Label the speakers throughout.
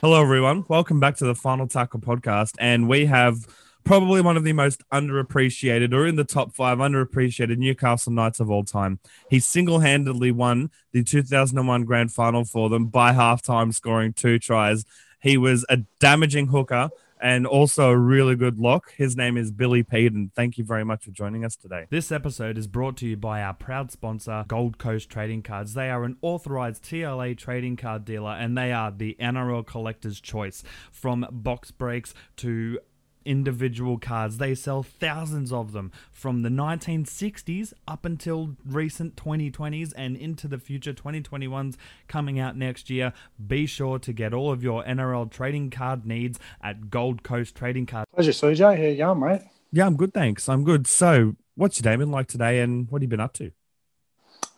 Speaker 1: Hello, everyone. Welcome back to the Final Tackle podcast. And we have probably one of the most underappreciated or in the top five underappreciated Newcastle Knights of all time. He single handedly won the 2001 grand final for them by halftime, scoring two tries. He was a damaging hooker and also a really good lock. His name is Billy Peden. Thank you very much for joining us today. This episode is brought to you by our proud sponsor, Gold Coast Trading Cards. They are an authorized TLA trading card dealer and they are the NRL collector's choice. From box breaks to individual cards. They sell thousands of them from the 1960s up until recent 2020s and into the future 2021s coming out next year. Be sure to get all of your NRL trading card needs at Gold Coast Trading Card.
Speaker 2: Pleasure, CJ. How you going, mate?
Speaker 1: Yeah, I'm good, thanks. I'm good. So, what's your day been like today and what have you been up to?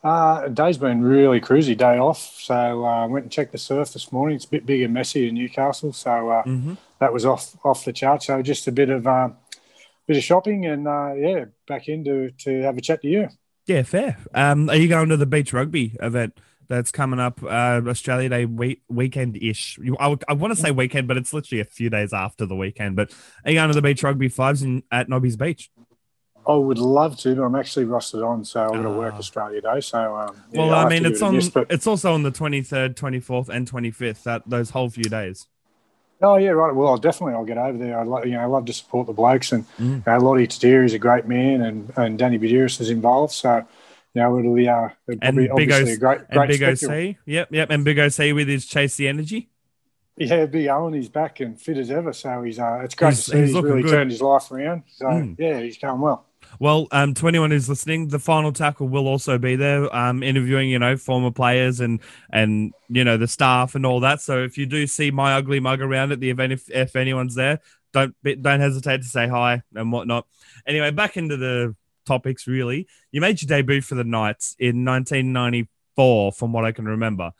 Speaker 2: Uh, day's been really cruisy, day off. So I uh, went and checked the surf this morning. It's a bit big and messy in Newcastle, so uh, mm-hmm. that was off off the chart. So just a bit of uh, bit of shopping and uh, yeah, back in to, to have a chat to you.
Speaker 1: Yeah, fair. Um, are you going to the beach rugby event that's coming up uh, Australia Day week, weekend ish? I, I want to say weekend, but it's literally a few days after the weekend. But are you going to the beach rugby fives in, at Nobby's Beach?
Speaker 2: I would love to, but I'm actually rusted on, so I'm going to work ah. Australia Day. So, um,
Speaker 1: yeah, well, I mean, it's on. but... It's also on the 23rd, 24th, and 25th. That those whole few days.
Speaker 2: Oh yeah, right. Well, I'll definitely I'll get over there. I you know I love to support the blokes, and mm. you know, Lottie Tadiri is a great man, and and Danny Buderus is involved. So, you know, it'll be uh, it'll and
Speaker 1: Big
Speaker 2: obviously
Speaker 1: o- a great, great and Big OC. Yep, yep, and Big OC with his chase the energy.
Speaker 2: Yeah, Big Owen, he's back and fit as ever. So he's uh, it's great he's, to see he's, he's really good. turned his life around. So mm. yeah, he's going well.
Speaker 1: Well, um, to anyone who's listening, the final tackle will also be there, um, interviewing you know former players and and you know the staff and all that. So if you do see my ugly mug around at the event, if if anyone's there, don't don't hesitate to say hi and whatnot. Anyway, back into the topics. Really, you made your debut for the Knights in 1994, from what I can remember.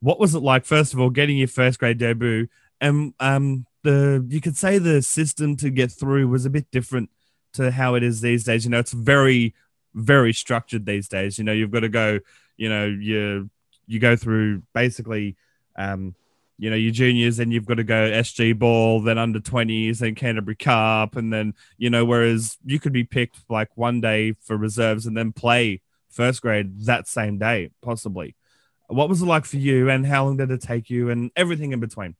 Speaker 1: What was it like, first of all, getting your first grade debut? And um, the you could say the system to get through was a bit different to how it is these days. You know, it's very, very structured these days. You know, you've got to go, you know, you you go through basically um, you know, your juniors, and you've got to go SG ball, then under 20s, then Canterbury Cup, and then, you know, whereas you could be picked like one day for reserves and then play first grade that same day, possibly. What was it like for you, and how long did it take you, and everything in between?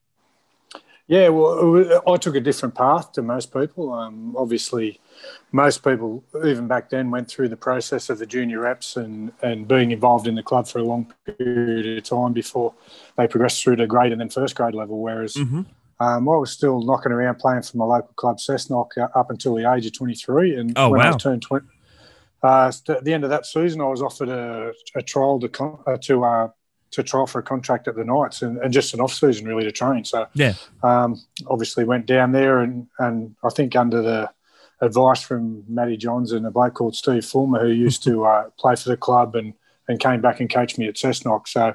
Speaker 2: Yeah, well, I took a different path to most people. Um, obviously, most people, even back then, went through the process of the junior reps and, and being involved in the club for a long period of time before they progressed through to grade and then first grade level. Whereas mm-hmm. um, I was still knocking around playing for my local club, Cessnock, uh, up until the age of 23. And
Speaker 1: oh, when wow. I
Speaker 2: turned 20, uh, at the end of that season, I was offered a, a trial to, uh, to uh, to trial for a contract at the Knights and, and just an off season really to train. So
Speaker 1: yeah,
Speaker 2: um, obviously went down there and and I think under the advice from Matty Johns and a bloke called Steve Fulmer who used to uh, play for the club and and came back and coached me at Cessnock. So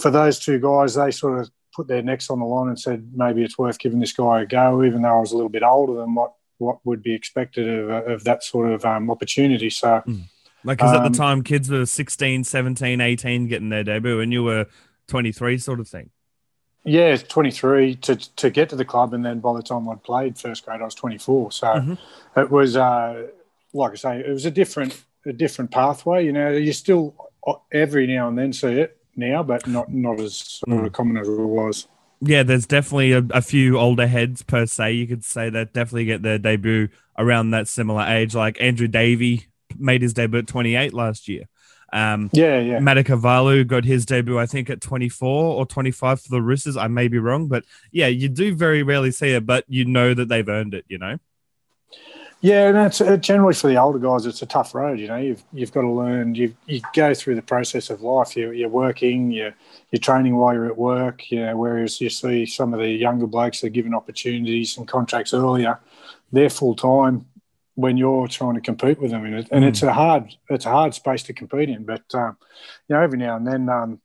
Speaker 2: for those two guys, they sort of put their necks on the line and said maybe it's worth giving this guy a go, even though I was a little bit older than what what would be expected of, of that sort of um, opportunity. So. Mm
Speaker 1: like, because um, at the um, time, kids were 16, 17, 18 getting their debut, and you were 23, sort of thing.
Speaker 2: Yeah, 23 to, to get to the club. And then by the time I'd played first grade, I was 24. So mm-hmm. it was, uh, like I say, it was a different a different pathway. You know, you still uh, every now and then see it now, but not, not as sort of mm. common as it was
Speaker 1: yeah, there's definitely a, a, few older heads per se. You could say that definitely get their debut around that similar age, like Andrew Davey made his debut at 28 last year. Um,
Speaker 2: yeah, yeah.
Speaker 1: Matakavalu got his debut, I think, at 24 or 25 for the Roosters. I may be wrong, but yeah, you do very rarely see it, but you know that they've earned it, you know?
Speaker 2: Yeah, and it's uh, generally for the older guys, it's a tough road. You know, you've you've got to learn. You you go through the process of life. You, you're working. You're you're training while you're at work. You know, whereas you see some of the younger blokes are given opportunities and contracts earlier, they're full time when you're trying to compete with them in it. And mm. it's a hard it's a hard space to compete in. But um, you know, every now and then um,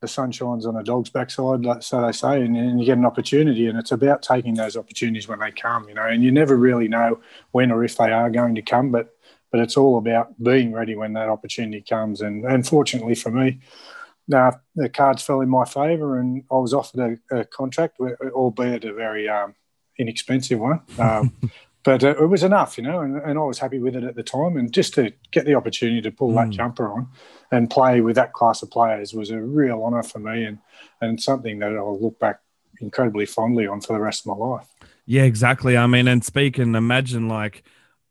Speaker 2: the sun shines on a dog's backside, so they say, and, and, you get an opportunity. And it's about taking those opportunities when they come. You know, and you never really know when or if they are going to come, but but it's all about being ready when that opportunity comes. And and fortunately for me. uh, the cards fell in my favour, and I was offered a, a contract, albeit a very um, inexpensive one. But uh, it was enough, you know, and, and, I was happy with it at the time. And just to get the opportunity to pull mm. that jumper on and play with that class of players was a real honour for me, and and something that I'll look back incredibly fondly on for the rest of my life.
Speaker 1: Yeah, exactly. I mean, and speaking, imagine like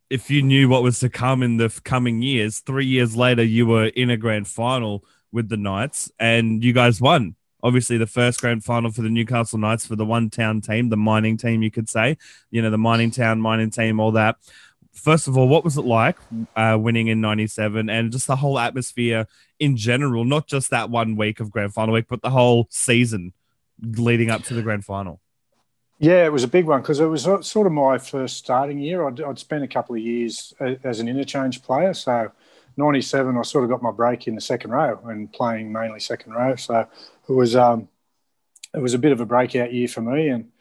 Speaker 1: if you knew what was to come in the coming years, three years later, you were in a grand final with the Knights and you guys won. Obviously, the first grand final for the Newcastle Knights for the one town team, the mining team, you could say, you know, the mining town, mining team, all that. First of all, what was it like uh, winning in 97 and just the whole atmosphere in general, not just that one week of grand final week, but the whole season leading up to the grand final?
Speaker 2: Yeah, it was a big one because it was sort of my first starting year. I'd, I'd spent a couple of years as an interchange player. So, 97, I sort of got my break in the second row and playing mainly second row. So, it was um, it was a bit of a breakout year for me. And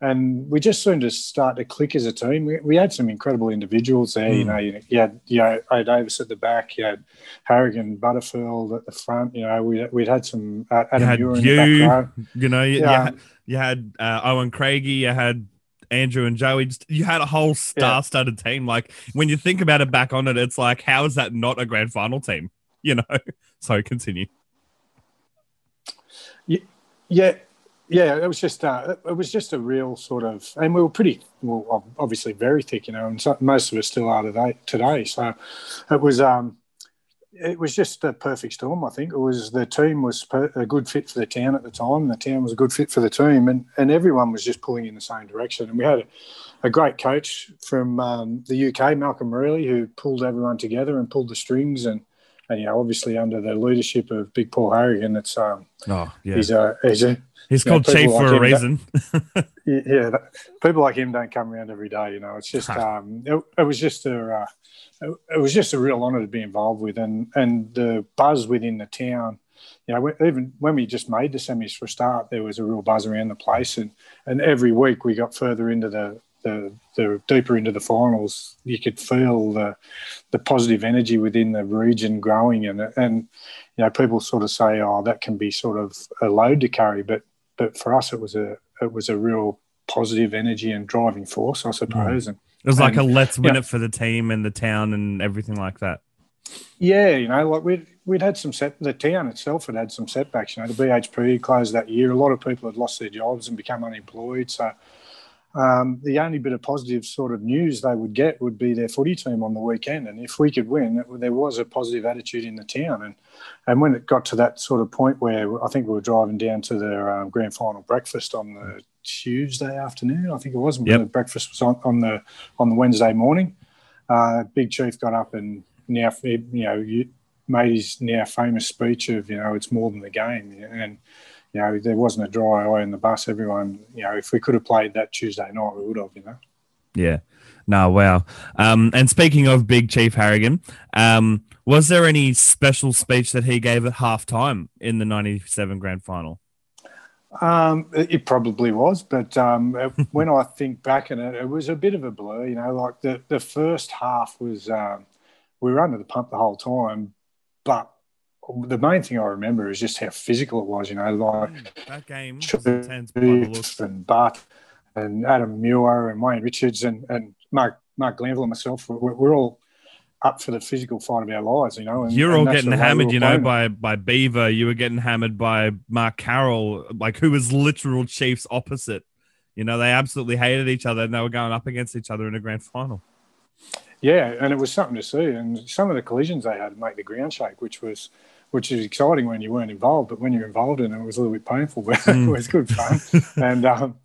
Speaker 2: and we just seemed to start to click as a team. We, we had some incredible individuals there. Mm. You know, Muir, you had you know O'Davis at the back, you had Harragon, Butterfield at the front. You know, we we'd had some uh, Adam
Speaker 1: you
Speaker 2: in the back row.
Speaker 1: You know, you, yeah. you had, you had uh, Owen Craigie, you had Andrew and Joey. Just, you had a whole star-studded yeah. team. Like when you think about it back on it, it's like how is that not a grand final team? You know. so continue.
Speaker 2: Yeah, yeah. It was just uh, it was just a real sort of, and we were pretty well, obviously very thick, you know, and so, most of us still are today. Today, so it was. um it was just a perfect storm. I think it was the team was a good fit for the town at the time. The town was a good fit for the team, and, and everyone was just pulling in the same direction. And we had a, a great coach from um, the UK, Malcolm Reilly, who pulled everyone together and pulled the strings. And, and you know, obviously under the leadership of Big Paul Harragon, it's um,
Speaker 1: oh yeah,
Speaker 2: he's a he's a
Speaker 1: He's called know, Chief for like a reason.
Speaker 2: yeah, people like him don't come around every day. You know, it's just um, it, it was just a uh, it, it, was just a real honour to be involved with, and and the buzz within the town. You know, even when we just made the semis for a start, there was a real buzz around the place, and and every week we got further into the the, the deeper into the finals, you could feel the the positive energy within the region growing, and and you know people sort of say, oh, that can be sort of a load to carry, but but for us, it was a it was a real positive energy and driving force, I suppose. And
Speaker 1: it was like a let's win it for the team and the town and everything like that.
Speaker 2: Yeah, you know, like we'd we'd had some set. The town itself had had some setbacks. You know, the BHP closed that year. A lot of people had lost their jobs and become unemployed. So um, the only bit of positive sort of news they would get would be their footy team on the weekend. And if we could win, it, there was a positive attitude in the town. And and when it got to that sort of point where I think we were driving down to their um, grand final breakfast on the Tuesday afternoon, I think it was, yep. the breakfast was on, on the on the Wednesday morning. Uh, Big Chief got up and now you know made his now famous speech of you know it's more than the game and you know, there wasn't a dry eye in the bus. Everyone, you know, if we could have played that Tuesday night, we would have, you know.
Speaker 1: Yeah. No, wow. Um, and speaking of Big Chief Harragon, um, was there any special speech that he gave at halftime in the 97 grand final?
Speaker 2: Um, it probably was, but um, when I think back on it, it was a bit of a blur. You know, like the, the first half was um, we were under the pump the whole time, but the main thing I remember is just how physical it was. You know, like
Speaker 1: mm, that game was intense by the looks.
Speaker 2: and Butt and Adam Muir and Wayne Richards and, and Mark Marc Glanville and myself. We're, we're, all up for the physical fight of our lives. You know,
Speaker 1: and, you're all getting hammered. We you know, by by Beaver. You were getting hammered by Mark Carroll, like who was literal Chiefs opposite. You know, they absolutely hated each other and they were going up against each other in a grand final.
Speaker 2: Yeah, and it was something to see. And some of the collisions they had make the ground shake, which was which is exciting when you weren't involved, but when you're involved in it, it was a little bit painful, but mm. it was good fun. and um,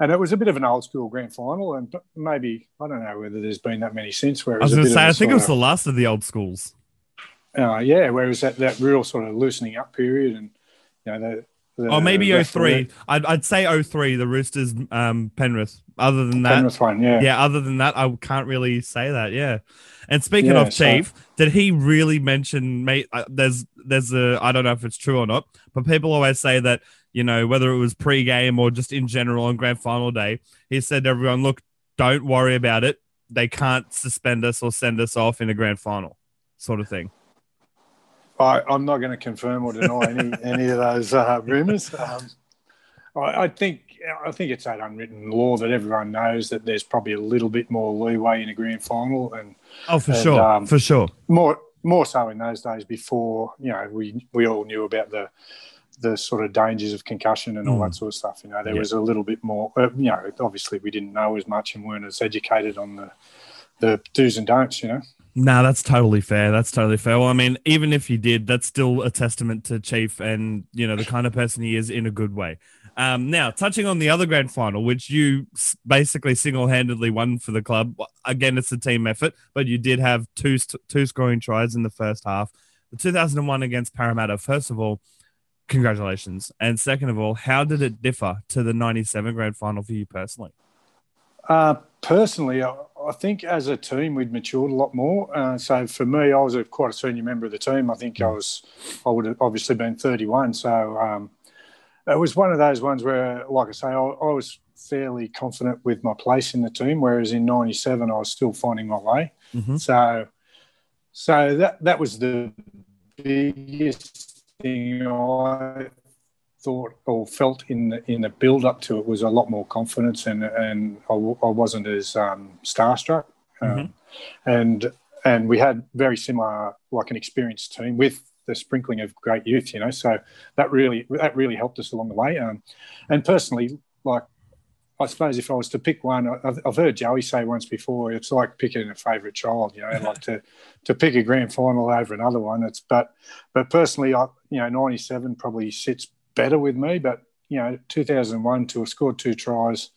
Speaker 2: and it was a bit of an old school grand final, and maybe I don't know whether there's been that many since. Where
Speaker 1: I was going to say, I think it was of, the last of the old schools.
Speaker 2: Uh, yeah, where it was that, that real sort of loosening up period, and you know the. The
Speaker 1: oh, maybe 03. I'd, I'd say 03, the Roosters, um, Penrith. Other than that,
Speaker 2: Penrith one, yeah,
Speaker 1: yeah. Other than that, I can't really say that. Yeah. And speaking yeah, of Chief, so, did he really mention? Mate, uh, there's there's a I don't know if it's true or not, but people always say that you know whether it was pre-game or just in general on grand final day, he said to everyone, "Look, don't worry about it. They can't suspend us or send us off in a grand final, sort of thing."
Speaker 2: I, am not going to confirm or deny any any of those uh, rumours. Um, I, I, think I think it's that unwritten law that everyone knows that there's probably a little bit more leeway in a grand final, and
Speaker 1: oh, for and, sure, um, for sure,
Speaker 2: more more so in those days before you know we we all knew about the the sort of dangers of concussion and all mm. that sort of stuff. You know, there yeah. was a little bit more. Uh, you know, obviously we didn't know as much and weren't as educated on the the do's and don'ts. You know.
Speaker 1: No, that's totally fair. That's totally fair. Well, I mean, even if he did, that's still a testament to Chief and you know the kind of person he is in a good way. Um, now, touching on the other grand final, which you basically single-handedly won for the club. Again, it's a team effort, but you did have two two scoring tries in the first half. The 2001 against Parramatta. First of all, congratulations, and second of all, how did it differ to the 97 grand final for you personally?
Speaker 2: Uh, personally, I, I, think as a team we'd matured a lot more. Uh, so for me, I was a, quite a senior member of the team. I think I was, I would have obviously been 31. So um, it was one of those ones where, like I say, I, I, was fairly confident with my place in the team. Whereas in '97, I was still finding my way. Mm-hmm. So, so that that was the biggest thing I thought or felt in the, in the build up to it was a lot more confidence and and I, I wasn't as um, starstruck um, mm-hmm. and and we had very similar like an experienced team with the sprinkling of great youth you know so that really that really helped us along the way um, and personally like I suppose if I was to pick one, I've, I've, heard Joey say once before, it's like picking a favourite child. You know, like to to pick a grand final over another one. It's but but personally, I you know, ninety seven probably sits better with me. But you know, 2001 to have scored two tries,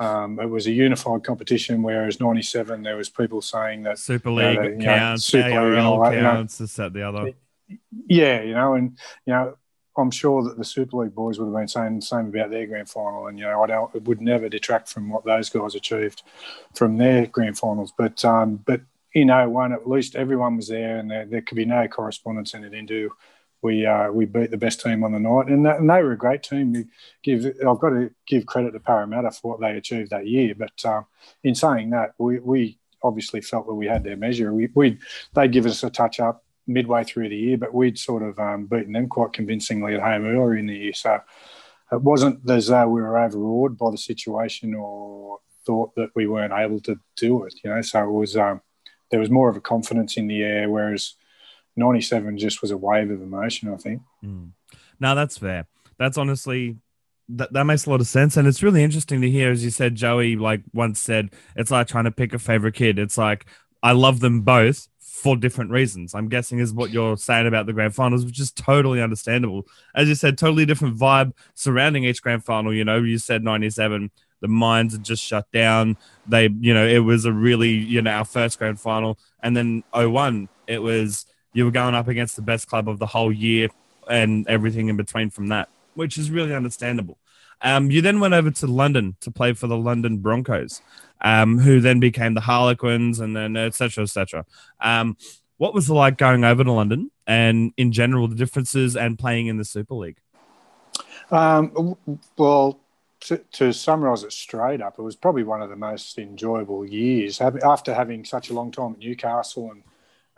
Speaker 2: um, it was a unified competition. Whereas 97, there was people saying that
Speaker 1: Super League you know, counts, know, Super League all that, counts, you know, this, that, the other.
Speaker 2: Yeah, you know, and you know, I'm sure that the Super League boys would have been saying the same about their grand final, and you know, I don't, it would never detract from what those guys achieved from their grand finals. But um, but in 01, at least everyone was there, and there, there could be no correspondence in it into we uh, we beat the best team on the night, and, that, and they were a great team. We give I've got to give credit to Parramatta for what they achieved that year. But uh, in saying that, we, we obviously felt that we had their measure. We we they give us a touch up midway through the year, but we'd sort of um, beaten them quite convincingly at home earlier in the year. So it wasn't as though we were overawed by the situation or thought that we weren't able to do it. You know, so it was um, there was more of a confidence in the air, whereas 97 just was a wave of emotion, I think.
Speaker 1: Mm. No, that's fair. That's honestly that, that makes a lot of sense. And it's really interesting to hear, as you said, Joey, like once said, it's like trying to pick a favorite kid. It's like I love them both for different reasons. I'm guessing is what you're saying about the grand finals, which is totally understandable. As you said, totally different vibe surrounding each grand final. You know, you said 97, the minds had just shut down. They, you know, it was a really, you know, our first grand final. And then 01, it was you were going up against the best club of the whole year and everything in between from that, which is really understandable. Um, you then went over to London to play for the London Broncos, um, who then became the Harlequins and then etc. etc. Um, what was it like going over to London and in general the differences and playing in the Super League?
Speaker 2: Um, well, to, to summarise it straight up, it was probably one of the most enjoyable years. After having such a long time at Newcastle and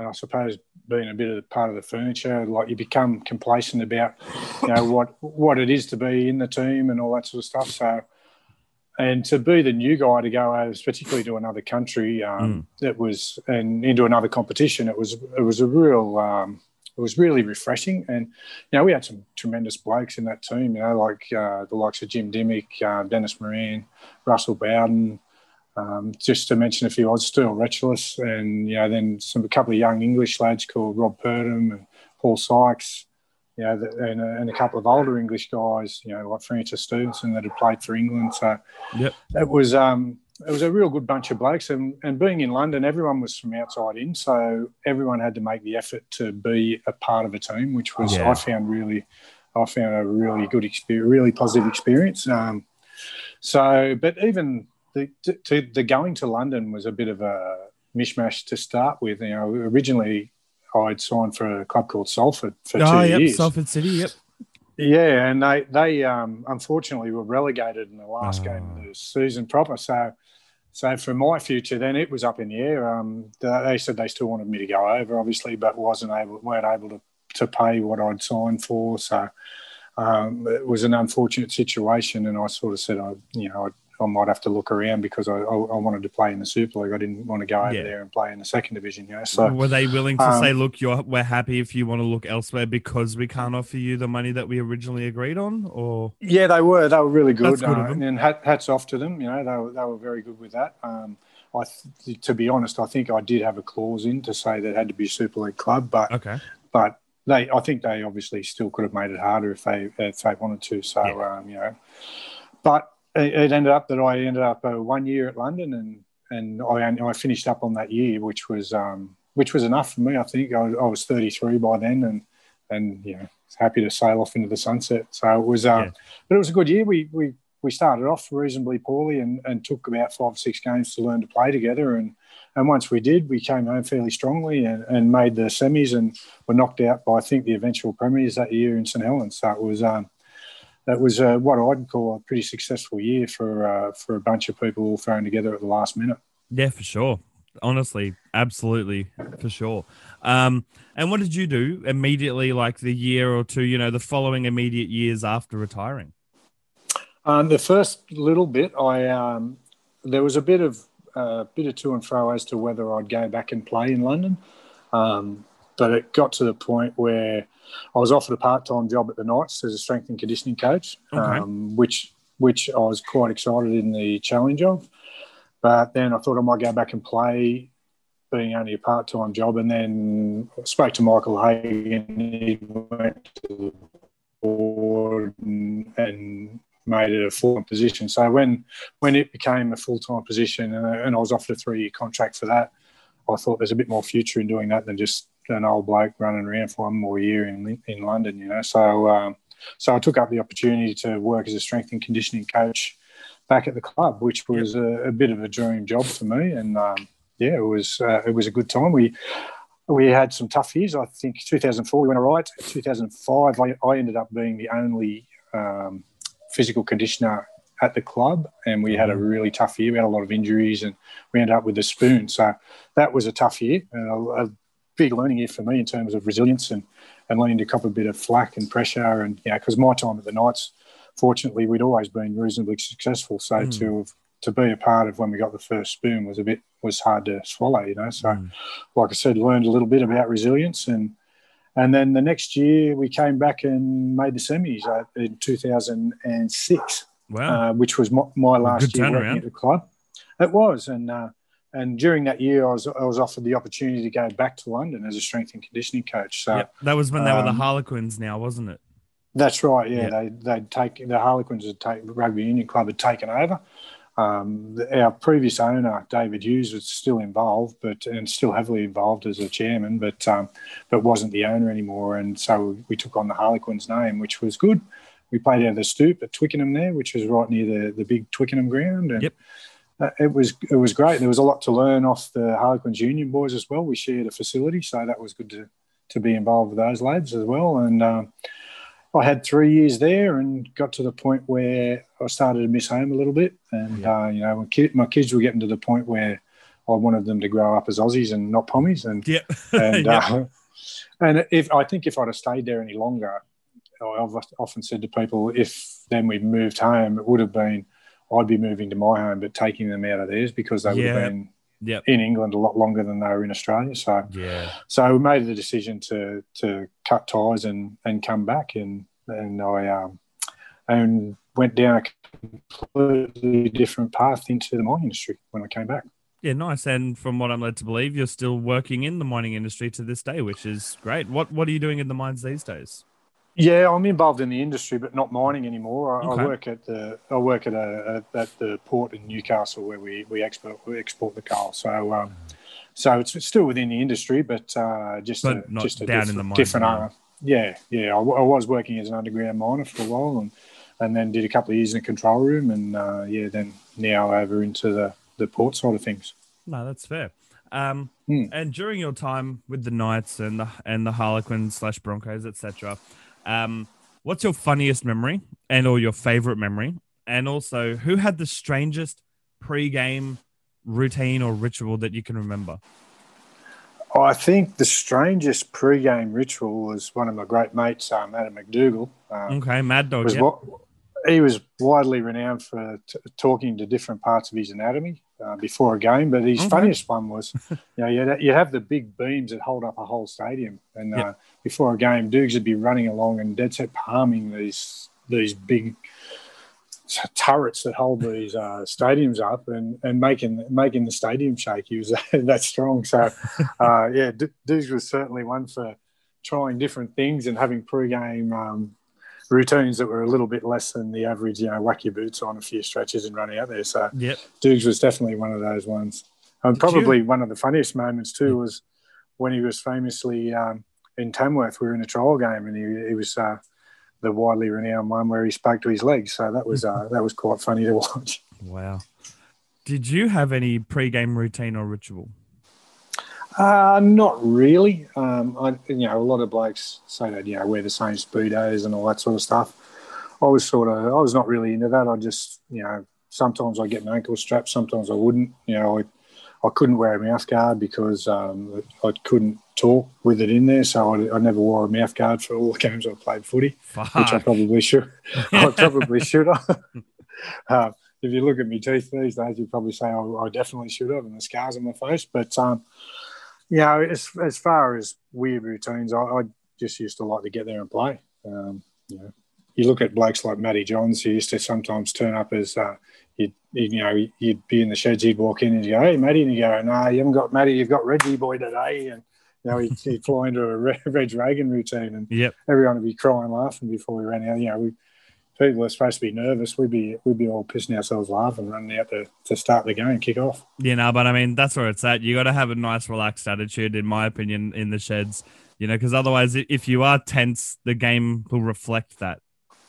Speaker 2: and I suppose being a bit of part of the furniture, like you become complacent about, you know, what what it is to be in the team and all that sort of stuff. So, and to be the new guy to go over, particularly to another country, um, mm. it was and into another competition, it was it was a real. Um, it was really refreshing, and you know we had some tremendous blokes in that team. You know, like uh, the likes of Jim Dymock, uh, Dennis Moran, Russell Bowden, um, just to mention a few, I was still Retulus, and you know, then some a couple of young English lads called Rob Purdham and Paul Sykes, you know, and, and, a couple of older English guys, you know, like Francis Stephenson that had played for England. So yep. it was um, it was a real good bunch of blokes, and, and being in London, everyone was from outside in, so everyone had to make the effort to be a part of a team, which was yeah. I found really, I found a really good experience, really positive experience. Um, so, but even the, to, the going to London was a bit of a mishmash to start with. You know, originally I'd signed for a club called Salford for oh, two
Speaker 1: yep,
Speaker 2: years.
Speaker 1: Salford City, yep.
Speaker 2: Yeah, and they they um, unfortunately were relegated in the last oh. game of the season proper. So, so for my future, then it was up in the air. Um, they said they still wanted me to go over, obviously, but wasn't able weren't able to to pay what I'd signed for. So um, it was an unfortunate situation, and I sort of said, I, you know, I, might have to look around because I, I, I, wanted to play in the Super League. I didn't want to go over yeah. there and play in the second division. You know, so
Speaker 1: were they willing to um, say, "Look, you're we're happy if you want to look elsewhere because we can't offer you the money that we originally agreed on"? Or
Speaker 2: yeah, they were. They were really good, good uh, and hats off to them. You know, they were they were very good with that. Um, I, th- to be honest, I think I did have a clause in to say that it had to be a Super League club, but
Speaker 1: okay,
Speaker 2: but they, I think they obviously still could have made it harder if they if they wanted to. So yeah. um, you know, but it, it, ended up that I ended up uh, one year at London, and and I I finished up on that year, which was um, which was enough for me. I think I, I was 33 by then, and and you know happy to sail off into the sunset. So it was, um, yeah. but it was a good year. We we we started off reasonably poorly and, and took about five or six games to learn to play together. And, and once we did, we came home fairly strongly and, and made the semis and were knocked out by, I think, the eventual premiers that year in St Helens. So it was, um, that was uh, what I'd call a pretty successful year for, uh, for a bunch of people all thrown together at the last minute.
Speaker 1: Yeah, for sure. Honestly, absolutely, for sure. Um, and what did you do immediately, like the year or two, you know, the following immediate years after retiring?
Speaker 2: Um, the first little bit, I um, there was a bit of uh, bit of to and fro as to whether I'd go back and play in London, um, but it got to the point where I was offered a part time job at the Knights as a strength and conditioning coach, okay. Um, which which I was quite excited in the challenge of. But then I thought I might go back and play, being only a part time job, and then I spoke to Michael Hagan. He went to the board and, and made it a full-time position. So when when it became a full time position and, and, I was offered a three year contract for that, I thought there's a bit more future in doing that than just an old bloke running around for one more year in in London. You know, so um, so I took up the opportunity to work as a strength and conditioning coach back at the club, which was a, a bit of a dream job for me. And um, yeah, it was uh, it was a good time. We we had some tough years. I think 2004 we went all right. 2005 I, I ended up being the only um, physical conditioner at the club, and we had a mm-hmm. really tough year. We had a lot of injuries, and we ended up with a spoon. So that was a tough year, and a, a big learning year for me in terms of resilience and and learning to cop a bit of flack and pressure. And yeah, because my time at the Knights, fortunately, we'd always been reasonably successful. So mm. to to be a part of when we got the first spoon was a bit was hard to swallow, you know. So, mm. like I said, learned a little bit about resilience and and then the next year, we came back and made the semis uh, in 2006, wow. uh, which was my, my last year at the club. It was, and uh, and during that year, I was I was offered the opportunity to go back to London as a strength and conditioning coach. So yep.
Speaker 1: that was when they were the um, Harlequins. Now, wasn't it?
Speaker 2: That's right. Yeah, yep. they they'd take the Harlequins had take rugby union club had taken over, um, the, our previous owner, David Hughes, was still involved, but and still heavily involved as a chairman, but um, but wasn't the owner anymore. And so we took on the Harlequins name, which was good. We played out of the stoop at Twickenham there, which was right near the, the big Twickenham ground. And
Speaker 1: yep.
Speaker 2: Uh, it was it was great. There was a lot to learn off the Harlequins Union boys as well. We shared a facility, so that was good to to be involved with those lads as well. And um, I had three years there and got to the point where I started to miss home a little bit. And, yeah. uh, you know, kid, my kids were getting to the point where I wanted them to grow up as Aussies and not Pommies. And,
Speaker 1: yeah.
Speaker 2: and, uh, and if I think if I'd have stayed there any longer, I've often said to people, if then we moved home, it would have been, I'd be moving to my home, but taking them out of theirs because they would have been
Speaker 1: yep.
Speaker 2: in England a lot longer than they were in Australia. So
Speaker 1: yeah,
Speaker 2: so we made the decision to to cut ties and and come back, and and I um and went down a completely different path into the mining industry when I came back.
Speaker 1: Yeah, nice. And from what I'm led to believe, you're still working in the mining industry to this day, which is great. What What are you doing in the mines these days?
Speaker 2: Yeah, I'm involved in the industry, but not mining anymore. I, okay. I work at the I work at a, a, at the port in Newcastle where we we export we export the coal. So um, so it's still within the industry, but uh, just
Speaker 1: but
Speaker 2: a, just a
Speaker 1: down
Speaker 2: diff-
Speaker 1: in the mine,
Speaker 2: different arm. Yeah, yeah. I, w- I was working as an underground miner for a while, and and then did a couple of years in the control room, and uh, yeah, then now over into the the port side of things.
Speaker 1: No, that's fair. Um, hmm. And during your time with the Knights and the and the Harlequins slash Broncos, etc., um, what's your funniest memory and or your favorite memory? And also, who had the strangest pre-game routine or ritual that you can remember?
Speaker 2: Oh, I think the strangest pre-game ritual was one of my great mates, um, Adam McDougall. Um,
Speaker 1: okay, Mad Dog.
Speaker 2: was what, he was widely renowned for t- talking to different parts of his anatomy uh, before a game. But his
Speaker 1: Okay.
Speaker 2: funniest one was, you know, you'd, you'd have the big beams that hold up a whole stadium, and
Speaker 1: Yep.
Speaker 2: uh, before a game, Dukes would be running along and dead set palming these these big turrets that hold these uh, stadiums up and, and making making the stadium shake. He was that strong. So, uh, yeah, D- Dukes was certainly one for trying different things and having pre-game um, routines that were a little bit less than the average. You know, whack your boots on a few stretches and run out there. So,
Speaker 1: Yep.
Speaker 2: Dukes was definitely one of those ones. And
Speaker 1: Did
Speaker 2: probably one of the funniest moments too was when he was famously um, in Tamworth. We were in a trial game, and he, he was uh, the widely renowned one where he spoke to his legs. So that was uh, that was quite funny to watch.
Speaker 1: Wow. Did you have any pre-game routine or ritual?
Speaker 2: Uh, not really. Um, I, you know, a lot of blokes say that you know wear the same speedos and all that sort of stuff. I was sort of, I was not really into that. I just, you know, sometimes I get an ankle strap, sometimes I wouldn't. You know, I, I couldn't wear a mouth guard because um, I couldn't talk with it in there, so I, I never wore a mouth guard for all the games I played footy,
Speaker 1: Fuck.
Speaker 2: which I probably should. I probably should have. uh, if you look at my teeth these days, you'd probably say I, I definitely should have, and the scars on my face. But um, you know, as as far as weird routines, I, I just used to like to get there and play. Um, you know, you look at blokes like Matty Johns, who used to sometimes turn up as uh, you'd, you know you'd be in the sheds, he'd walk in and you go, "Hey, Matty," and you go, "No, you haven't got Matty, you've got Reggie boy today," and you know he'd, he'd fly into a Re- Reg Reagan routine, and
Speaker 1: Yep.
Speaker 2: everyone would be crying, laughing before we ran out. You know, we, people are supposed to be nervous. We'd be we'd be all pissing ourselves laughing, running out to, to start the game, kick off.
Speaker 1: You know, but I mean, that's where it's at. You got to have a nice, relaxed attitude, in my opinion, in the sheds. You know, because otherwise, if you are tense, the game will reflect that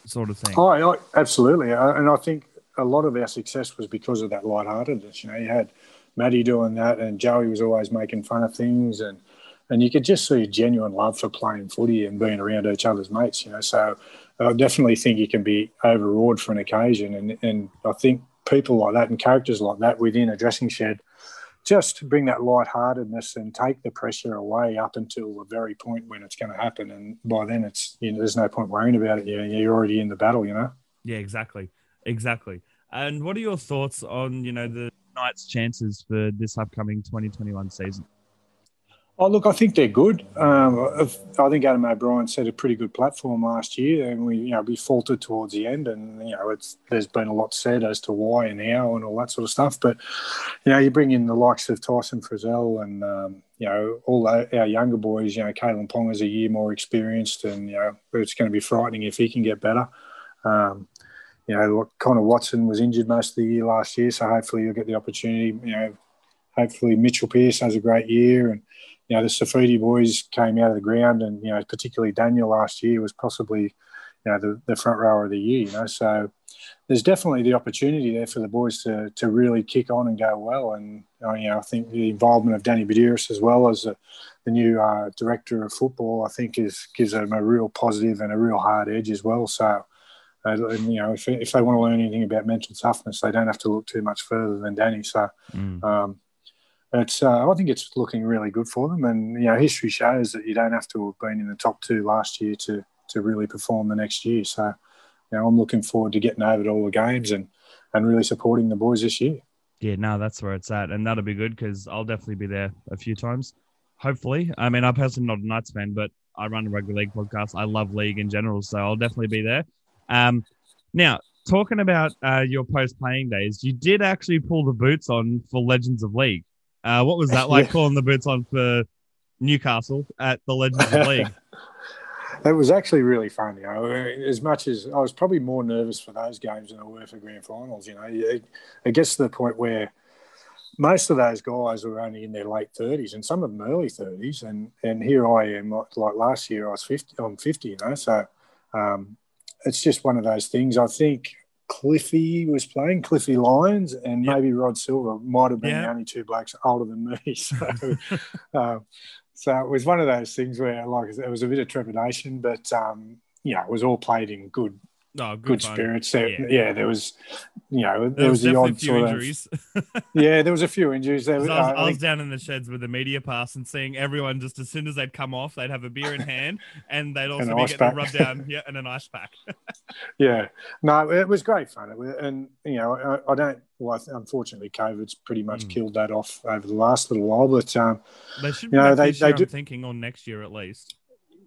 Speaker 1: sort of thing.
Speaker 2: Oh, absolutely, and I think a lot of our success was because of that lightheartedness. You know, you had Matty doing that, and Joey was always making fun of things, and and you could just see genuine love for playing footy and being around each other's mates. You know, so I definitely think you can be overawed for an occasion, and and I think people like that and characters like that within a dressing shed just bring that lightheartedness and take the pressure away up until the very point when it's going to happen. And by then, it's you know, there's no point worrying about it. You you're already in the battle. You know.
Speaker 1: Yeah, exactly, exactly. And what are your thoughts on you know the Knights' chances for this upcoming 2021 season?
Speaker 2: Oh, look, I think they're good. Um, I think Adam O'Brien set a pretty good platform last year, and we, you know, we faltered towards the end, and you know, it's there's been a lot said as to why and how and all that sort of stuff. But you know, you bring in the likes of Tyson Frizell and um, you know all our younger boys. You know, Kalyn Ponga is a year more experienced, and you know, it's going to be frightening if he can get better. Um, you know, Connor Watson was injured most of the year last year, so hopefully you'll get the opportunity. You know, hopefully Mitchell Pearce has a great year, and you know the Saifiti boys came out of the ground, and you know particularly Daniel last year was possibly you know the, the front rower of the year. You know, so there's definitely the opportunity there for the boys to to really kick on and go well. And uh, you know, I think the involvement of Danny Buderus as well as the, the new uh, director of football, I think, is gives them a real positive and a real hard edge as well. So. Uh, and, you know, if, if they want to learn anything about mental toughness, they don't have to look too much further than Danny. So,
Speaker 1: Mm.
Speaker 2: um, it's uh, I think it's looking really good for them, and you know history shows that you don't have to have been in the top two last year to to really perform the next year. So, you know, I'm looking forward to getting over to all the games and and really supporting the boys this year.
Speaker 1: Yeah, no, that's where it's at, and that'll be good because I'll definitely be there a few times. Hopefully, I mean, I'm personally not a Knights fan, but I run a rugby league podcast. I love league in general, so I'll definitely be there. Um, now, talking about uh, your post playing days, you did actually pull the boots on for Legends of League. Uh, what was that like
Speaker 2: Yeah.
Speaker 1: pulling the boots on for Newcastle at the Legends of League?
Speaker 2: It was actually really fun. You know, as much as I was probably more nervous for those games than I were for grand finals. You know, it, it gets to the point where most of those guys were only in their late thirties, and some of them early thirties. And and here I am, like, like last year, I was fifty. I'm fifty. You know, so um, it's just one of those things. I think Cliffy was playing Cliffy Lyons, and
Speaker 1: Yep.
Speaker 2: maybe Rod Silver might have been
Speaker 1: Yeah.
Speaker 2: the only two blokes older than me. So. um, so it was one of those things where, like, it was a bit of trepidation, but um, know, it was all played in good,
Speaker 1: Oh, good,
Speaker 2: good spirits. There,
Speaker 1: Yeah.
Speaker 2: yeah. there was, you know, there,
Speaker 1: There
Speaker 2: was, the odd
Speaker 1: a few injuries.
Speaker 2: of yeah, there was a few injuries. There, was,
Speaker 1: I, was,
Speaker 2: uh,
Speaker 1: I
Speaker 2: I
Speaker 1: was
Speaker 2: think-
Speaker 1: down in the sheds with the media pass and seeing everyone just as soon as they'd come off, they'd have a beer in hand and they'd also
Speaker 2: an
Speaker 1: be getting rubbed down, yeah, and an ice pack.
Speaker 2: yeah, no, it was great fun. Was, and you know, I, I don't. Well, unfortunately, COVID's pretty much
Speaker 1: Mm.
Speaker 2: killed that off over the last little while. But um,
Speaker 1: They should be
Speaker 2: You know, they- they do-
Speaker 1: I'm thinking, on next year at least.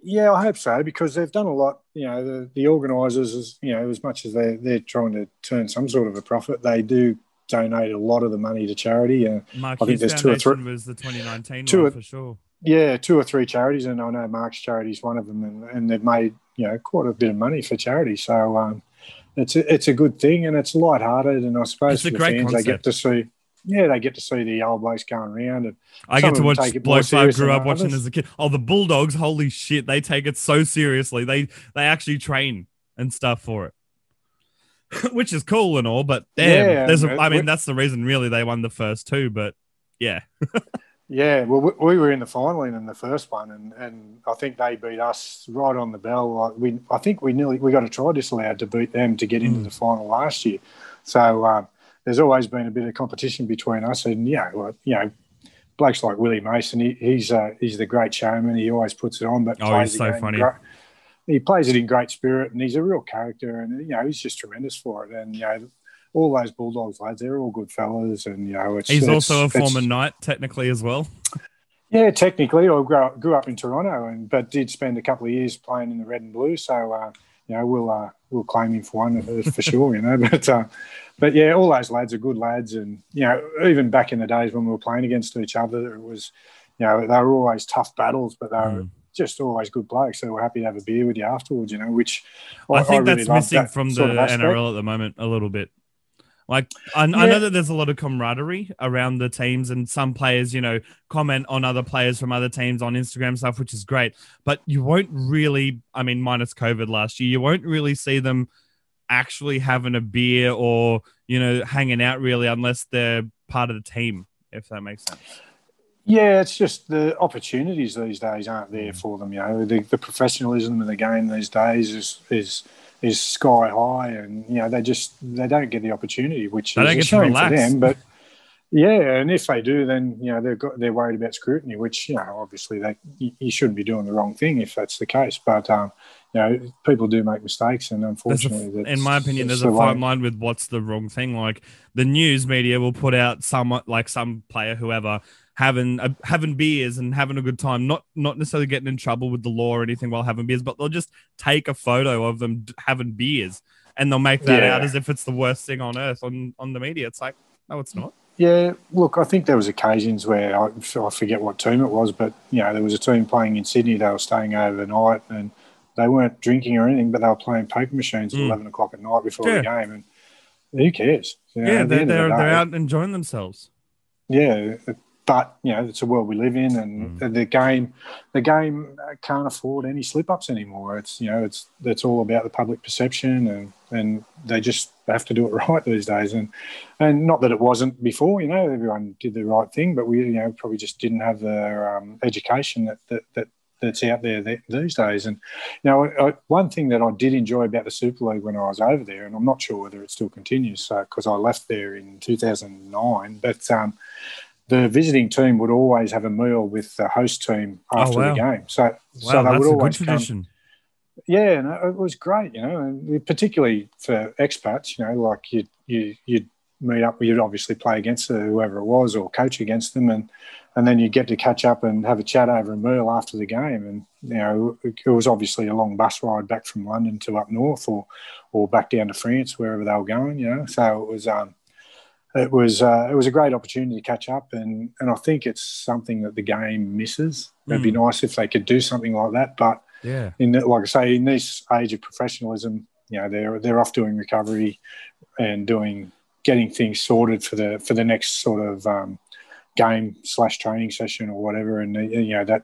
Speaker 2: Yeah, I hope so because they've done a lot. You know, the, the organisers, as you know, as much as they they're trying to turn some sort of a profit, they do donate a lot of the money to charity. Uh,
Speaker 1: Mark
Speaker 2: I think there's two or three-
Speaker 1: was the 2019
Speaker 2: two
Speaker 1: one
Speaker 2: or-
Speaker 1: for sure.
Speaker 2: yeah, two or three charities, and I know Mark's charity is one of them, and, and they've made you know quite a bit of money for charity. So um, it's a, it's a good thing, and it's light-hearted, and I suppose
Speaker 1: It's
Speaker 2: for the fans, they get to see. Yeah, they get to see the old blokes going around, and
Speaker 1: I get to watch blokes I grew up watching
Speaker 2: others.
Speaker 1: as a kid. Oh, the Bulldogs! Holy shit, they take it so seriously. They they actually train and stuff for it, which is cool and all. But damn,
Speaker 2: Yeah,
Speaker 1: there's a, I mean that's the reason really they won the first two. But yeah,
Speaker 2: Yeah, well, we, we were in the final in the first one, and, and I think they beat us right on the bell. Like we, I think we nearly we got a try disallowed to beat them to get into
Speaker 1: Mm.
Speaker 2: the final last year. So um, there's always been a bit of competition between us, and yeah, well, you know, blokes like Willie Mason, he, he's uh, he's the great showman. He always puts it on, but
Speaker 1: Oh,
Speaker 2: plays
Speaker 1: he's so funny.
Speaker 2: great- he plays it in great spirit, and he's a real character, and you know he's just tremendous for it. And you know, all those Bulldogs lads, they're all good fellas, and you know, it's
Speaker 1: he's
Speaker 2: it's-
Speaker 1: also a former knight technically as well.
Speaker 2: yeah, technically, I grew up, grew up in Toronto, and but did spend a couple of years playing in the red and blue. So, uh, you know, we'll uh, we'll claim him for one uh, for sure. You know, but uh, but yeah, all those lads are good lads, and you know, even back in the days when we were playing against each other, it was, you know, they were always tough battles, but they were
Speaker 1: Mm.
Speaker 2: just always good blokes. so we're happy to have a beer with you afterwards. You know, which
Speaker 1: I think
Speaker 2: really
Speaker 1: that's missing
Speaker 2: that
Speaker 1: from the
Speaker 2: of.
Speaker 1: NRL at the moment a little bit. Like I, I know that there's a lot of camaraderie around the teams, and some players, you know, comment on other players from other teams on Instagram stuff, which is great. But you won't really, I mean, minus COVID last year, you won't really see them actually having a beer or you know hanging out really unless they're part of the team. If that makes sense.
Speaker 2: Yeah, it's just the opportunities these days aren't there
Speaker 1: Mm.
Speaker 2: for them. You know, the, the professionalism of the game these days is is is sky high, and you know they just they don't get the opportunity, which
Speaker 1: They
Speaker 2: is
Speaker 1: don't
Speaker 2: a shame for them. But yeah, and if they do, then you know they've got they're worried about scrutiny, which you know obviously they you, shouldn't be doing the wrong thing if that's the case. But um, you know people do make mistakes, and
Speaker 1: There's a,
Speaker 2: unfortunately,
Speaker 1: in my opinion, there's a
Speaker 2: the way.
Speaker 1: fine line with what's the wrong thing. Like the news media will put out somewhat like some player, whoever, having having beers and having a good time, not not necessarily getting in trouble with the law or anything while having beers, but they'll just take a photo of them having beers and they'll make that
Speaker 2: Yeah.
Speaker 1: out as if it's the worst thing on earth on on the media. It's like, no, it's not.
Speaker 2: Yeah, look, I think there was occasions where I, I forget what team it was, but you know there was a team playing in Sydney. They were staying overnight and they weren't drinking or anything, but they were playing poker machines at
Speaker 1: Mm.
Speaker 2: eleven o'clock at night before
Speaker 1: Yeah.
Speaker 2: the game. And who cares? You know,
Speaker 1: yeah,
Speaker 2: at the
Speaker 1: they're
Speaker 2: the
Speaker 1: they're, they're out enjoying themselves.
Speaker 2: Yeah, but you know it's a world we live in, and
Speaker 1: Mm.
Speaker 2: the game, the game can't afford any slip ups anymore. It's you know it's it's all about the public perception, and and they just have to do it right these days. And and not that it wasn't before, you know, everyone did the right thing, but we you know probably just didn't have the um, education that that. that that's out there th- these days, and you know, I, one thing that I did enjoy about the Super League when I was over there, and I'm not sure whether it still continues, so because I left there in 2009, but um, the visiting team would always have a meal with the host team after
Speaker 1: Oh, wow.
Speaker 2: the game. So,
Speaker 1: Wow,
Speaker 2: so they would
Speaker 1: a good
Speaker 2: always come.
Speaker 1: tradition.
Speaker 2: Yeah, and it it was great, you know, and particularly for expats, you know, like you you you'd meet up, you'd obviously play against whoever it was or coach against them, and and then you get to catch up and have a chat over a meal after the game, and you know, it, it was obviously a long bus ride back from London to up north or or back down to France wherever they were going, you know, so it was um it was uh, it was a great opportunity to catch up, and and I think it's something that the game misses. It'd be nice if they could do something like that, but
Speaker 1: Yeah.
Speaker 2: in like I say, in this age of professionalism, you know, they're they're off doing recovery and doing getting things sorted for the for the next sort of um, game slash training session or whatever. And uh, you know that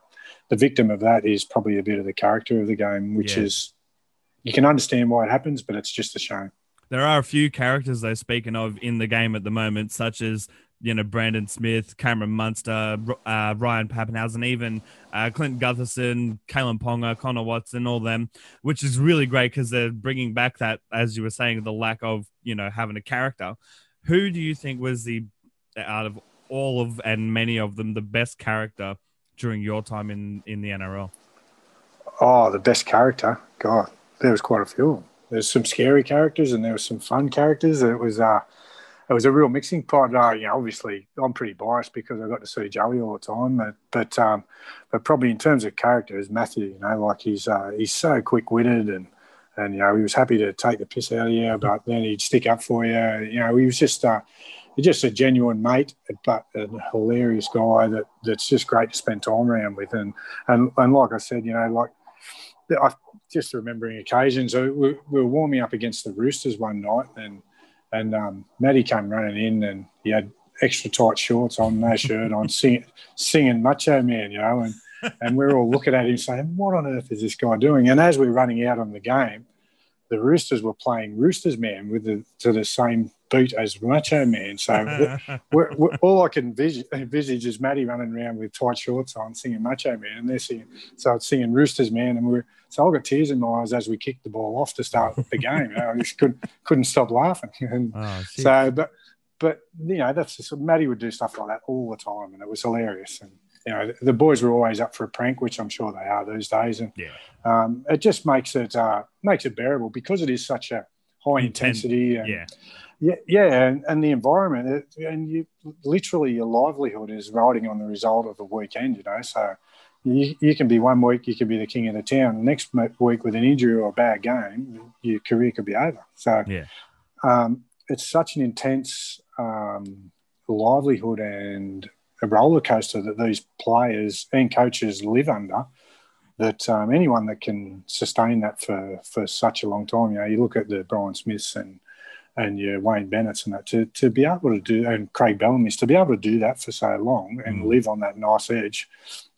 Speaker 2: the victim of that is probably a bit of the character of the game, which
Speaker 1: Yeah.
Speaker 2: is you can understand why it happens, but it's just a shame.
Speaker 1: There are a few characters though speaking of in the game at the moment, such as you know Brandon Smith, Cameron Munster, uh, Ryan Papenhuyzen, even uh, Clint Gutherson, Kalyn Ponga, Connor Watson, all them, which is really great because they're bringing back that, as you were saying, the lack of you know having a character. Who do you think was the out of all of and many of them the best character during your time in in the NRL?
Speaker 2: Oh, the best character, God, there was quite a few. There's some scary characters and there was some fun characters. It was uh it was a real mixing pot. Uh, you know, obviously, I'm pretty biased because I got to see Joey all the time, but but, um, but probably in terms of characters, Matthew, you know, like he's uh, he's so quick witted and and you know he was happy to take the piss out of you, but then he'd stick up for you. You know, he was just uh, just a genuine mate, but a hilarious guy that that's just great to spend time around with. And and and like I said, you know, like I just remembering occasions, we, we were warming up against the Roosters one night and and um, Matty came running in and he had extra tight shorts on, no shirt on, sing, singing Macho Man, you know, and, and we're all looking at him saying, what on earth is this guy doing? And as we're running out on the game, the Roosters were playing Roosters Man with the, to the same beat as Macho Man. So we're, we're, all I can envisage, envisage, is Matty running around with tight shorts on, singing Macho Man, and they're singing. So it's singing Roosters Man, and we're so I got tears in my eyes as we kicked the ball off to start the game. I just couldn't couldn't stop laughing. And oh, so, but but you know, that's just, Matty would do stuff like that all the time, and it was hilarious. And you know, the boys were always up for a prank, which I'm sure they are these days, and
Speaker 1: yeah.
Speaker 2: um, it just makes it uh, makes it bearable because it is such a high intensity. And,
Speaker 1: yeah.
Speaker 2: Yeah, yeah, and, and the environment, it, and you literally your livelihood is riding on the result of a weekend, you know. So you, you can be one week, you could be the king of the town. The next week, with an injury or a bad game, your career could be over. So,
Speaker 1: yeah,
Speaker 2: um, it's such an intense um, livelihood and a roller coaster that these players and coaches live under. That um, anyone that can sustain that for, for such a long time, you know, you look at the Brian Smiths and and your Wayne Bennett's and that to, to be able to do and Craig Bellamy's to be able to do that for so long and mm. live on that nice edge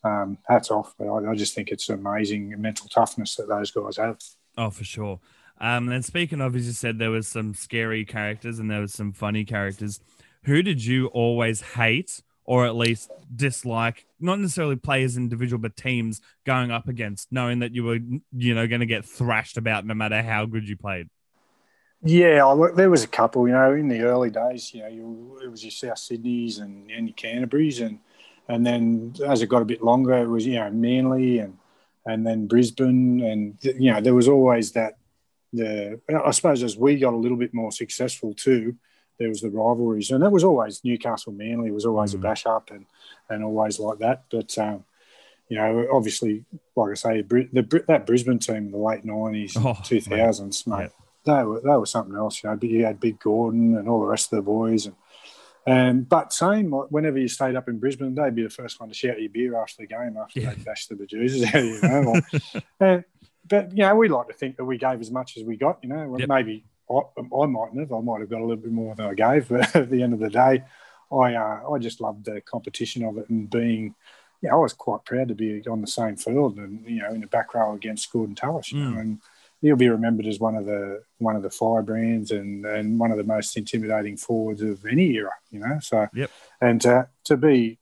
Speaker 2: um, hats off. But I, I, just think it's amazing mental toughness that those guys have.
Speaker 1: Oh, for sure. Um, and speaking of, as you said, there was some scary characters and there was some funny characters. Who did you always hate or at least dislike? Not necessarily players individual, but teams going up against, knowing that you were, you know, going to get thrashed about no matter how good you played.
Speaker 2: Yeah, there was a couple. You know, in the early days, you know, you, it was your South Sydneys and, and your Canterbury's, and and then as it got a bit longer, it was you know Manly and and then Brisbane, and you know there was always that. The I suppose as we got a little bit more successful too, there was the rivalries, and that was always Newcastle Manly was always mm. a bash up and and always like that. But um, you know, obviously, like I say, the, that Brisbane team in the late nineties, two thousands, mate, yeah. they were they were something else. You know, but you had Big Gordon and all the rest of the boys, and um, but same, whenever you stayed up in Brisbane, they'd be the first one to shout your beer after the game after yeah. they bashed the bejesus out of you know. uh, but, you know, we like to think that we gave as much as we got, you know. Yep. Maybe I, I mightn't have. I might have got a little bit more than I gave. But at the end of the day, I uh, I just loved the competition of it and being, yeah, I was quite proud to be on the same field and, you know, in the back row against Gordon Tallis, you mm. know, and he'll be remembered as one of the one of the firebrands and and one of the most intimidating forwards of any era. You know, so
Speaker 1: yep.
Speaker 2: and to to be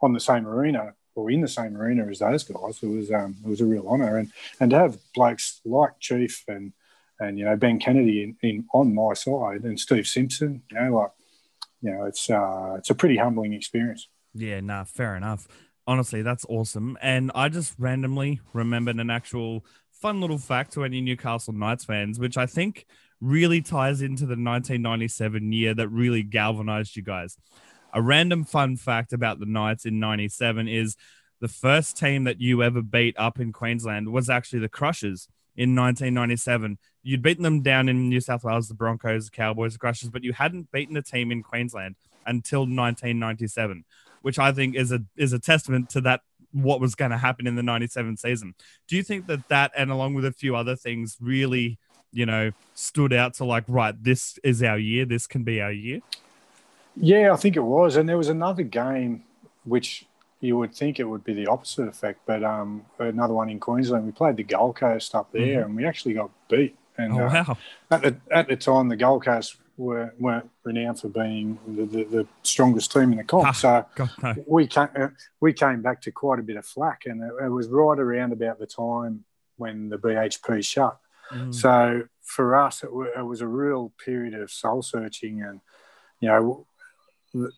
Speaker 2: on the same arena or in the same arena as those guys, it was um, it was a real honour, and and to have blokes like Chief and and you know Ben Kennedy in, in on my side and Steve Simpson, you know, like you know, it's uh, it's a pretty humbling experience.
Speaker 1: Yeah, nah, fair enough. Honestly, that's awesome. And I just randomly remembered an actual fun little fact to any Newcastle Knights fans, which I think really ties into the 1997 year that really galvanized you guys. A random fun fact about the Knights in 97 is the first team that you ever beat up in Queensland was actually the Crushers in 1997. You'd beaten them down in New South Wales, the Broncos, the Cowboys, the Crushers, but you hadn't beaten a team in Queensland until 1997, which I think is a is a testament to that what was going to happen in the 97 season. Do you think that that, and along with a few other things, really, you know, stood out to like, right, this is our year, this can be our year?
Speaker 2: Yeah, I think it was. And there was another game which you would think it would be the opposite effect, but um, another one in Queensland. We played the Gold Coast up there, mm-hmm. and we actually got beat. And
Speaker 1: oh,
Speaker 2: uh, at the at the time, the Gold Coast were, weren't renowned for being the, the, the strongest team in the comp.
Speaker 1: Ah,
Speaker 2: so
Speaker 1: God, no.
Speaker 2: we came, uh, we came back to quite a bit of flack, and it, it was right around about the time when the BHP shut.
Speaker 1: Mm.
Speaker 2: So for us, it, wa- it was a real period of soul searching, and you know,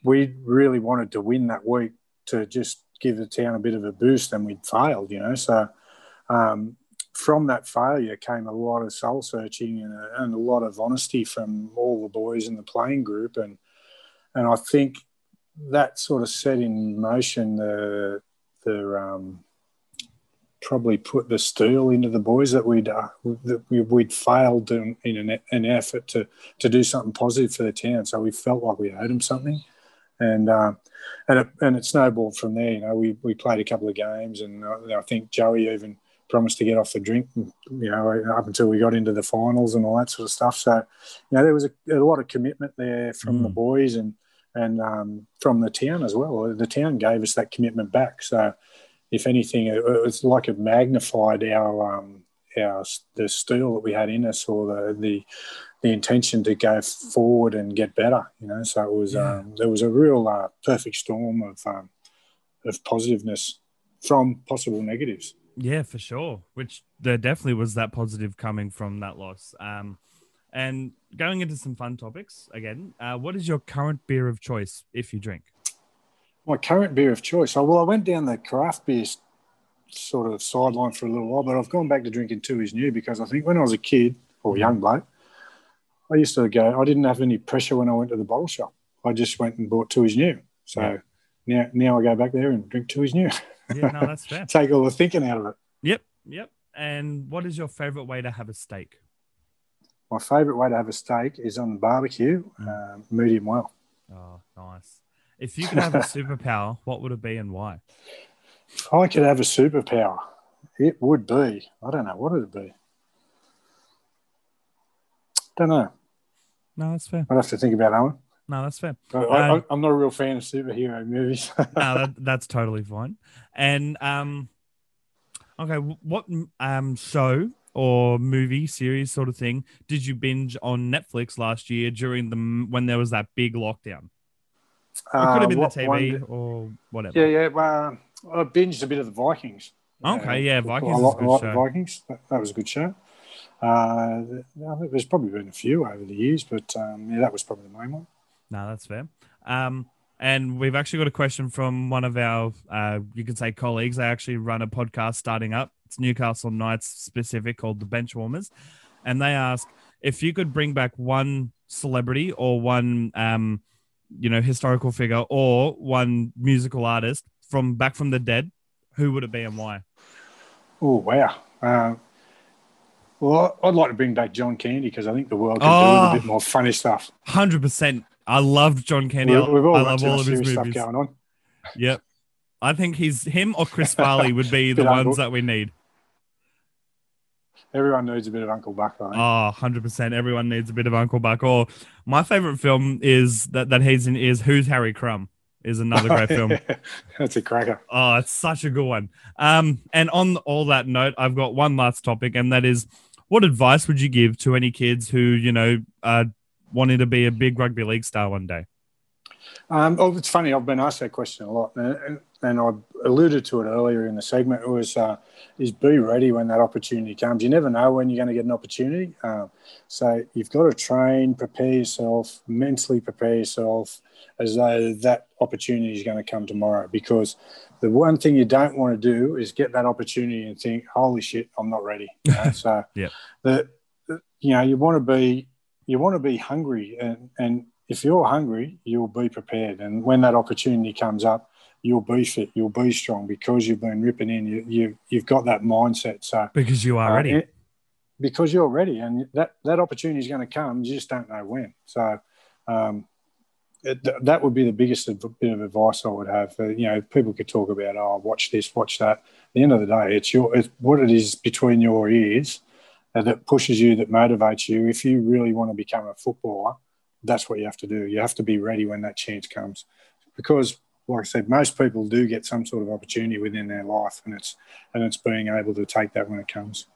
Speaker 2: we really wanted to win that week to just give the town a bit of a boost, and we'd failed. You know, so um, from that failure came a lot of soul searching and a, and a lot of honesty from all the boys in the playing group, and and I think that sort of set in motion the the um, probably put the steel into the boys that we'd uh, that we, we'd failed in, in an, an effort to to do something positive for the town. So we felt like we owed them something, and uh, and it, and it snowballed from there. You know, we, we played a couple of games, and I, I think Joey even promised to get off the drink. You know, up until we got into the finals and all that sort of stuff. So, you know, there was a, a lot of commitment there from the
Speaker 1: Mm.
Speaker 2: boys and and um, from the town as well. The town gave us that commitment back. So, if anything, it, it was like it magnified our um, our the steel that we had in us, or the the the intention to go forward and get better. You know, so it was
Speaker 1: Yeah.
Speaker 2: um, there was a real uh, perfect storm of um, of positiveness from possible negatives.
Speaker 1: Yeah, for sure. Which there definitely was that positive coming from that loss. Um, and going into some fun topics again, uh, what is your current beer of choice if you drink?
Speaker 2: My current beer of choice. Oh, well, I went down the craft beer sort of sideline for a little while, but I've gone back to drinking Tooheys New because I think when I was a kid or young bloke, I used to go. I didn't have any pressure when I went to the bottle shop. I just went and bought Tooheys New. So
Speaker 1: Yeah.
Speaker 2: now, now I go back there and drink Tooheys New.
Speaker 1: Yeah, no, that's fair.
Speaker 2: Take all the thinking out of it.
Speaker 1: Yep, yep. And what is your favorite way to have a steak?
Speaker 2: My favourite way to have a steak is on the barbecue, um, medium well.
Speaker 1: Oh, nice. If you could have a superpower, what would it be and why?
Speaker 2: If I could have a superpower, it would be. I don't know what it'd be. Don't know.
Speaker 1: No, that's fair.
Speaker 2: I'd have to think about that one.
Speaker 1: No, that's fair.
Speaker 2: I, I,
Speaker 1: Um,
Speaker 2: I'm not a real fan of superhero movies.
Speaker 1: no, that, that's totally fine. And um, okay, what um show or movie series sort of thing did you binge on Netflix last year during the when there was that big lockdown? It could have been
Speaker 2: Uh, what
Speaker 1: the
Speaker 2: one-
Speaker 1: TV or whatever.
Speaker 2: yeah, yeah. Well, I binged a bit of the Vikings.
Speaker 1: Okay, yeah, Vikings a
Speaker 2: like,
Speaker 1: good
Speaker 2: like the Vikings. That, that was a good show. Uh, I think there's probably been a few over the years, but um, yeah, that was probably the main one.
Speaker 1: No, that's fair. Um, and we've actually got a question from one of our, uh, you could say colleagues. They actually run a podcast starting up. It's Newcastle Knights specific called the Benchwarmers, and they ask if you could bring back one celebrity or one, um, you know, historical figure or one musical artist from back from the dead, who would it be and why?
Speaker 2: Oh wow. Uh, well, I'd like to bring back John Candy because I think the world can do
Speaker 1: Oh.
Speaker 2: with a bit more funny stuff.
Speaker 1: Hundred percent. I loved John Candy.
Speaker 2: We-
Speaker 1: I,
Speaker 2: We've all
Speaker 1: I love all of his
Speaker 2: serious stuff going on.
Speaker 1: Yep. I think he's him or Chris Farley would be the ones that we need.
Speaker 2: Everyone needs a bit of Uncle Buck, think.
Speaker 1: Oh, 100%. Everyone needs a bit of Uncle Buck. Or my favorite film is that, that he's in is Who's Harry Crumb is another great film.
Speaker 2: That's a cracker.
Speaker 1: Oh, it's such a good one. Um, and on all that note, I've got one last topic, and that is what advice would you give to any kids who, you know, uh, wanting to be a big rugby league star one day?
Speaker 2: Um, oh, it's funny. I've been asked that question a lot, and, and I alluded to it earlier in the segment. It was uh, is be ready when that opportunity comes. You never know when you're going to get an opportunity, um, so you've got to train, prepare yourself, mentally prepare yourself as though that opportunity is going to come tomorrow. Because the one thing you don't want to do is get that opportunity and think, "Holy shit, I'm not ready." You know? so, the, the- you know, you want to be you want to be hungry and and if you're hungry, you'll be prepared. And when that opportunity comes up, you'll be fit, you'll be strong because you've been ripping in. You, you you've got that mindset. So
Speaker 1: Because you are
Speaker 2: uh,
Speaker 1: ready.
Speaker 2: it- because you're ready, and that that opportunity is going to come. You just don't know when. So. Um, it, th- that would be the biggest bit of advice I would have. Uh, you know, people could talk about, oh, watch this, watch that. At the end of the day, it's your, it's what it is between your ears uh, that pushes you, that motivates you. If you really want to become a footballer, that's what you have to do. You have to be ready when that chance comes, because, like I said, most people do get some sort of opportunity within their life, and it's and it's being able to take that when it comes.